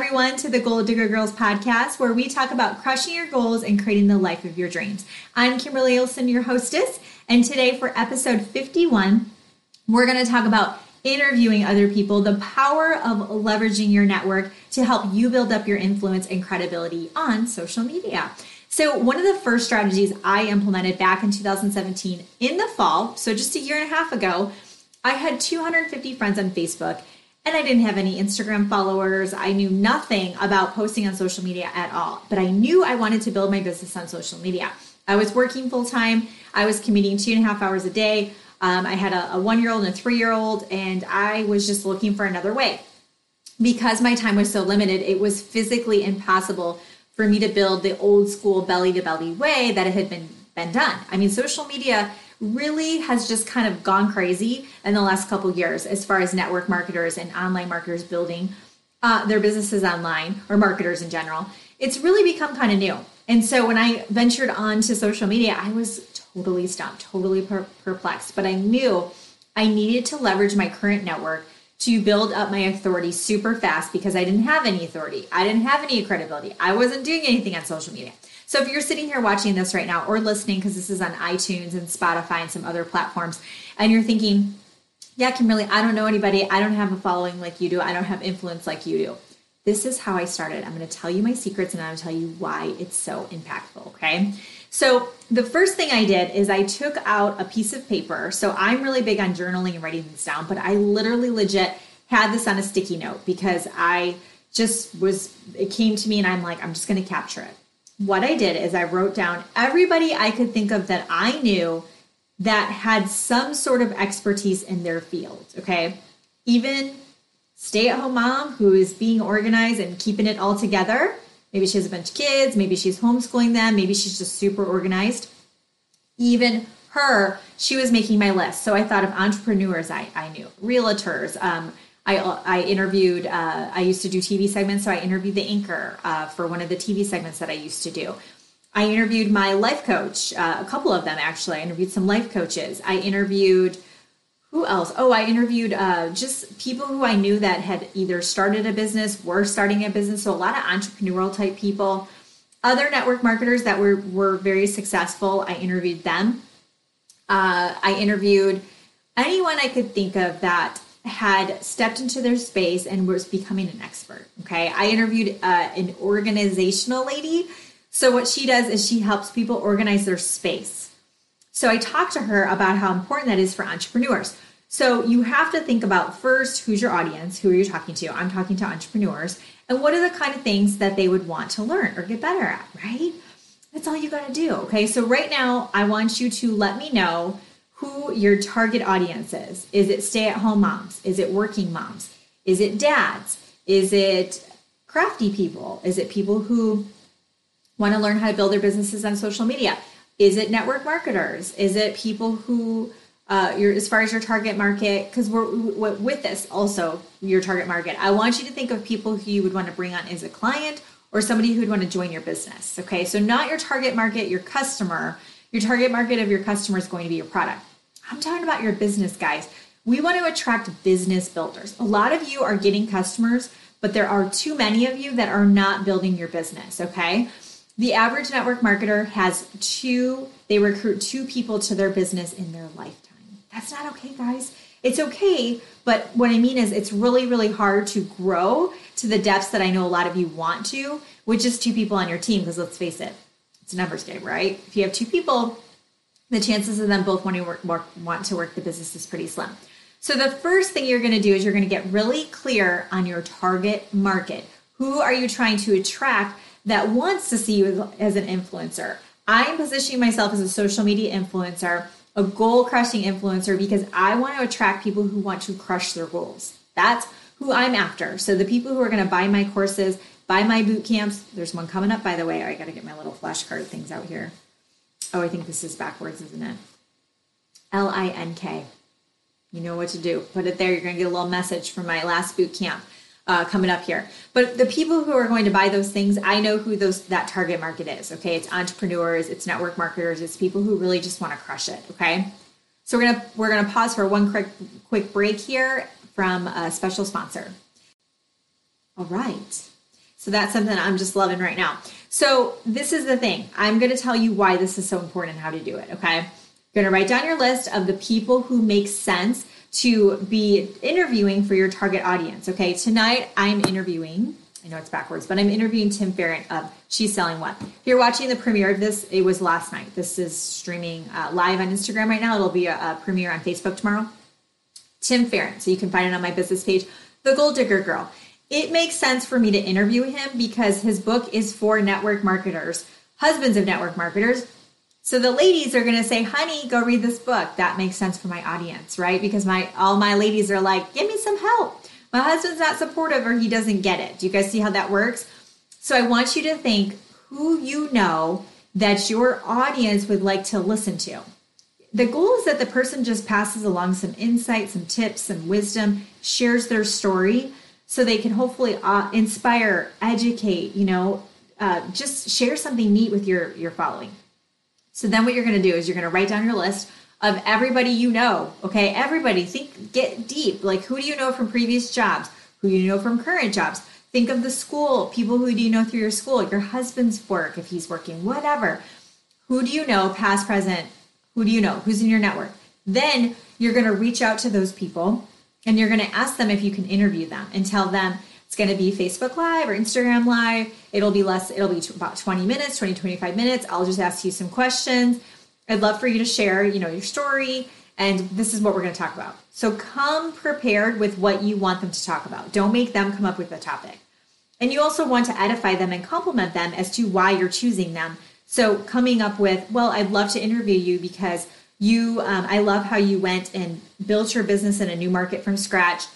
everyone, to the Goal Digger Girls podcast, where we talk about crushing your goals and creating the life of your dreams. I'm Kimberly Olson, your hostess, and today for episode 51, we're going to talk about interviewing other people, the power of leveraging your network to help you build up your influence and credibility on social media. So, one of the first strategies I implemented back in 2017 in the fall, so just a year and a half ago, I had 250 friends on Facebook and I didn't have any Instagram followers. I knew nothing about posting on social media at all, but I knew I wanted to build my business on social media. I was working full time, I was commuting two and a half hours a day. Um, I had a, a one year old and a three year old, and I was just looking for another way. Because my time was so limited, it was physically impossible for me to build the old school belly to belly way that it had been been done. I mean, social media really has just kind of gone crazy in the last couple years as far as network marketers and online marketers building uh, their businesses online or marketers in general. It's really become kind of new. And so when I ventured onto social media, I was totally stumped, totally per- perplexed. But I knew I needed to leverage my current network to build up my authority super fast because I didn't have any authority. I didn't have any credibility. I wasn't doing anything on social media. So if you're sitting here watching this right now or listening, because this is on iTunes and Spotify and some other platforms, and you're thinking, yeah, Kimberly, I don't know anybody. I don't have a following like you do. I don't have influence like you do. This is how I started. I'm going to tell you my secrets and I'm going to tell you why it's so impactful. Okay. So, the first thing I did is I took out a piece of paper. So, I'm really big on journaling and writing things down, but I literally legit had this on a sticky note because I just was, it came to me and I'm like, I'm just going to capture it what I did is I wrote down everybody I could think of that I knew that had some sort of expertise in their field. Okay. Even stay at home mom who is being organized and keeping it all together. Maybe she has a bunch of kids. Maybe she's homeschooling them. Maybe she's just super organized. Even her, she was making my list. So I thought of entrepreneurs I, I knew, realtors, um, I, I interviewed, uh, I used to do TV segments, so I interviewed the anchor uh, for one of the TV segments that I used to do. I interviewed my life coach, uh, a couple of them actually. I interviewed some life coaches. I interviewed, who else? Oh, I interviewed uh, just people who I knew that had either started a business, were starting a business. So a lot of entrepreneurial type people. Other network marketers that were, were very successful, I interviewed them. Uh, I interviewed anyone I could think of that had stepped into their space and was becoming an expert. Okay. I interviewed uh, an organizational lady. So, what she does is she helps people organize their space. So, I talked to her about how important that is for entrepreneurs. So, you have to think about first who's your audience? Who are you talking to? I'm talking to entrepreneurs. And what are the kind of things that they would want to learn or get better at, right? That's all you got to do. Okay. So, right now, I want you to let me know who your target audience is. Is it stay at home moms? Is it working moms? Is it dads? Is it crafty people? Is it people who want to learn how to build their businesses on social media? Is it network marketers? Is it people who uh, your as far as your target market? Because we're with this also your target market. I want you to think of people who you would want to bring on as a client or somebody who would want to join your business. Okay, so not your target market, your customer. Your target market of your customer is going to be your product. I'm talking about your business, guys. We want to attract business builders. A lot of you are getting customers, but there are too many of you that are not building your business, okay? The average network marketer has two, they recruit two people to their business in their lifetime. That's not okay, guys. It's okay, but what I mean is it's really, really hard to grow to the depths that I know a lot of you want to with just two people on your team, because let's face it, it's a numbers game, right? If you have two people, the chances of them both wanting to work, work, want to work the business is pretty slim. So the first thing you're going to do is you're going to get really clear on your target market. Who are you trying to attract that wants to see you as an influencer? I'm positioning myself as a social media influencer, a goal crushing influencer because I want to attract people who want to crush their goals. That's who I'm after. So the people who are going to buy my courses, buy my boot camps, there's one coming up by the way. I got to get my little flashcard things out here. Oh, I think this is backwards, isn't it? L I N K. You know what to do. Put it there. You're going to get a little message from my last boot camp uh, coming up here. But the people who are going to buy those things, I know who those that target market is. Okay, it's entrepreneurs, it's network marketers, it's people who really just want to crush it. Okay, so we're gonna we're gonna pause for one quick quick break here from a special sponsor. All right. So that's something I'm just loving right now. So this is the thing. I'm going to tell you why this is so important and how to do it. Okay. You're going to write down your list of the people who make sense to be interviewing for your target audience. Okay. Tonight I'm interviewing. I know it's backwards, but I'm interviewing Tim Ferritt of She's Selling What. If you're watching the premiere of this, it was last night. This is streaming uh, live on Instagram right now. It'll be a, a premiere on Facebook tomorrow. Tim Ferritt. So you can find it on my business page. The Goal Digger Girl it makes sense for me to interview him because his book is for network marketers, husbands of network marketers. So the ladies are going to say, "Honey, go read this book." That makes sense for my audience, right? Because my all my ladies are like, "Give me some help." My husband's not supportive or he doesn't get it. Do you guys see how that works? So I want you to think who you know that your audience would like to listen to. The goal is that the person just passes along some insight, some tips, some wisdom, shares their story so they can hopefully uh, inspire, educate, you know, uh, just share something neat with your your following. So then what you're going to do is you're going to write down your list of everybody you know. Okay, everybody. Think, get deep. Like who do you know from previous jobs? Who do you know from current jobs? Think of the school, people who do you know through your school, your husband's work if he's working, whatever. Who do you know, past, present? Who do you know? Who's in your network? Then you're going to reach out to those people and you're going to ask them if you can interview them and tell them it's going to be Facebook Live or Instagram Live. It'll be less, it'll be about 20 minutes, 20, 25 minutes. I'll just ask you some questions. I'd love for you to share, you know, your story. And this is what we're going to talk about. So come prepared with what you want them to talk about. Don't make them come up with a topic. And you also want to edify them and compliment them as to why you're choosing them. So coming up with, well, I'd love to interview you because you um, i love how you went and built your business in a new market from scratch.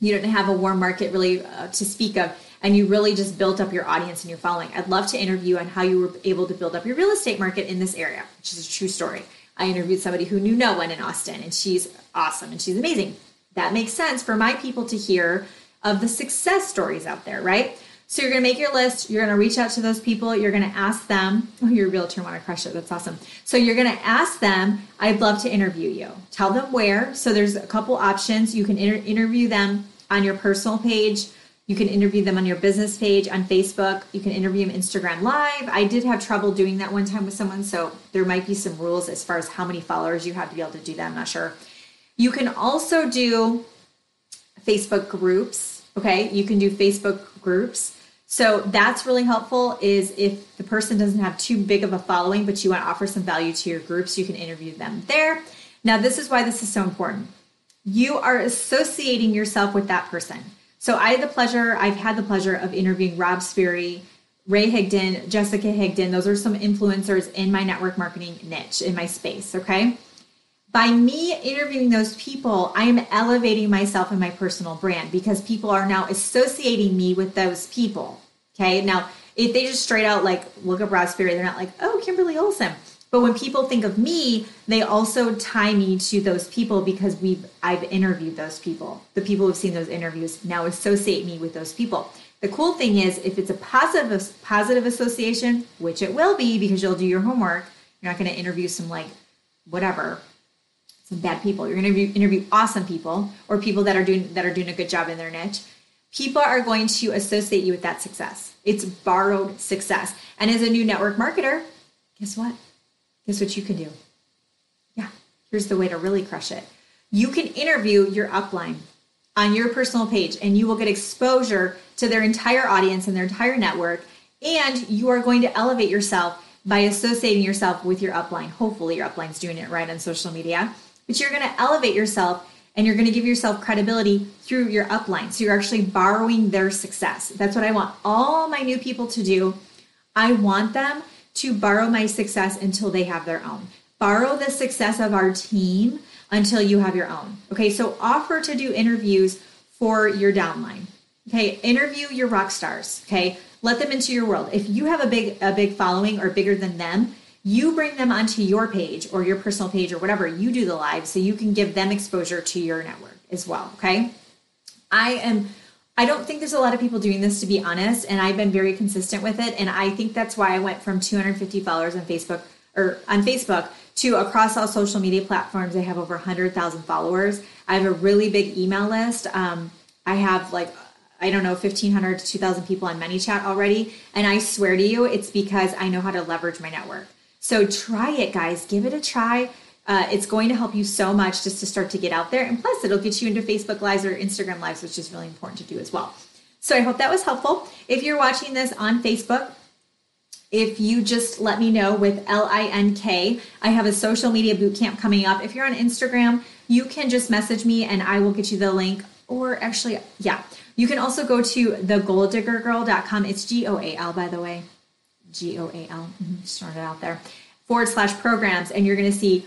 You didn't have a warm market really uh, to speak of and you really just built up your audience and your following. I'd love to interview on how you were able to build up your real estate market in this area which is a true story. I interviewed somebody who knew no one in austin and she's awesome and she's amazing. That makes sense for my people to hear of the success stories out there right so you're going to make your list. You're going to reach out to those people. You're going to ask them. Oh, you're realtor. Want to crush it? That's awesome. So you're going to ask them. I'd love to interview you. Tell them where. So there's a couple options. You can inter- interview them on your personal page. You can interview them on your business page on Facebook. You can interview them Instagram Live. I did have trouble doing that one time with someone, so there might be some rules as far as how many followers you have to be able to do that. I'm not sure. You can also do Facebook groups. Okay, you can do Facebook groups. So that's really helpful is if the person doesn't have too big of a following, but you want to offer some value to your groups, you can interview them there. Now, this is why this is so important. You are associating yourself with that person. So I had the pleasure, I've had the pleasure of interviewing Rob Sperry, Ray Higdon, Jessica Higdon. Those are some influencers in my network marketing niche, in my space, okay? By me interviewing those people, I am elevating myself and my personal brand because people are now associating me with those people. Okay. Now, if they just straight out like look up Rob Sperry, they're not like, oh, Kimberly Olson. But when people think of me, they also tie me to those people because we've I've interviewed those people. The people who've seen those interviews now associate me with those people. The cool thing is if it's a positive positive association, which it will be because you'll do your homework, you're not going to interview some like whatever some bad people. You're going to interview, awesome people or people that are doing that are doing a good job in their niche. People are going to associate you with that success. It's borrowed success. And as a new network marketer, guess what? Guess what you can do? Yeah, here's the way to really crush it. You can interview your upline on your personal page and you will get exposure to their entire audience and their entire network. And you are going to elevate yourself by associating yourself with your upline. Hopefully, your upline's doing it right on social media but you're going to elevate yourself and you're going to give yourself credibility through your upline. So you're actually borrowing their success. That's what I want all my new people to do. I want them to borrow my success until they have their own. Borrow the success of our team until you have your own. Okay, so offer to do interviews for your downline. Okay, interview your rock stars. Okay, let them into your world. If you have a big a big following or bigger than them, you bring them onto your page or your personal page or whatever you do the live so you can give them exposure to your network as well okay i am i don't think there's a lot of people doing this to be honest and i've been very consistent with it and i think that's why i went from 250 followers on facebook or on facebook to across all social media platforms i have over 100000 followers i have a really big email list um, i have like I don't know, 1,500 to 2,000 people on ManyChat already. And I swear to you, it's because I know how to leverage my network. So try it, guys. Give it a try. Uh, it's going to help you so much just to start to get out there. And plus, it'll get you into Facebook Lives or Instagram Lives, which is really important to do as well. So I hope that was helpful. If you're watching this on Facebook, if you just let me know with L I N K, I have a social media boot camp coming up. If you're on Instagram, you can just message me and I will get you the link. Or actually, yeah, you can also go to thegoaldiggergirl.com. It's G O A L, by the way. G O A L. Mm-hmm. Just it out there. Forward slash programs. And you're going to see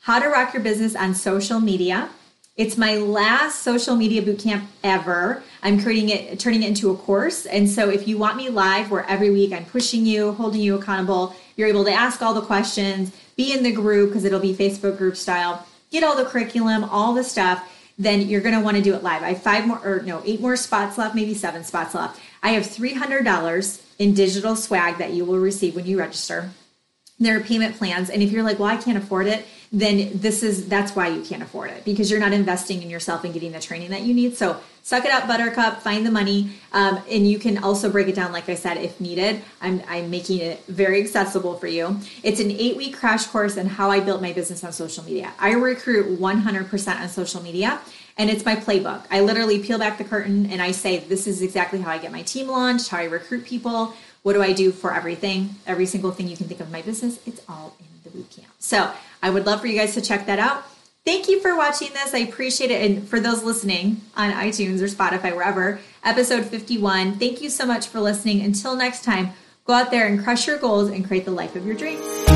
how to rock your business on social media. It's my last social media bootcamp ever. I'm creating it, turning it into a course. And so if you want me live, where every week I'm pushing you, holding you accountable, you're able to ask all the questions, be in the group because it'll be Facebook group style, get all the curriculum, all the stuff then you're going to want to do it live. I have five more, or no, eight more spots left, maybe seven spots left. I have $300 in digital swag that you will receive when you register. There are payment plans. And if you're like, well, I can't afford it, then this is that's why you can't afford it because you're not investing in yourself and getting the training that you need. So suck it up, Buttercup. Find the money, um, and you can also break it down, like I said, if needed. I'm I'm making it very accessible for you. It's an eight week crash course on how I built my business on social media. I recruit 100% on social media. And it's my playbook. I literally peel back the curtain and I say, This is exactly how I get my team launched, how I recruit people, what do I do for everything, every single thing you can think of my business. It's all in the boot camp. So I would love for you guys to check that out. Thank you for watching this. I appreciate it. And for those listening on iTunes or Spotify, wherever, episode 51, thank you so much for listening. Until next time, go out there and crush your goals and create the life of your dreams.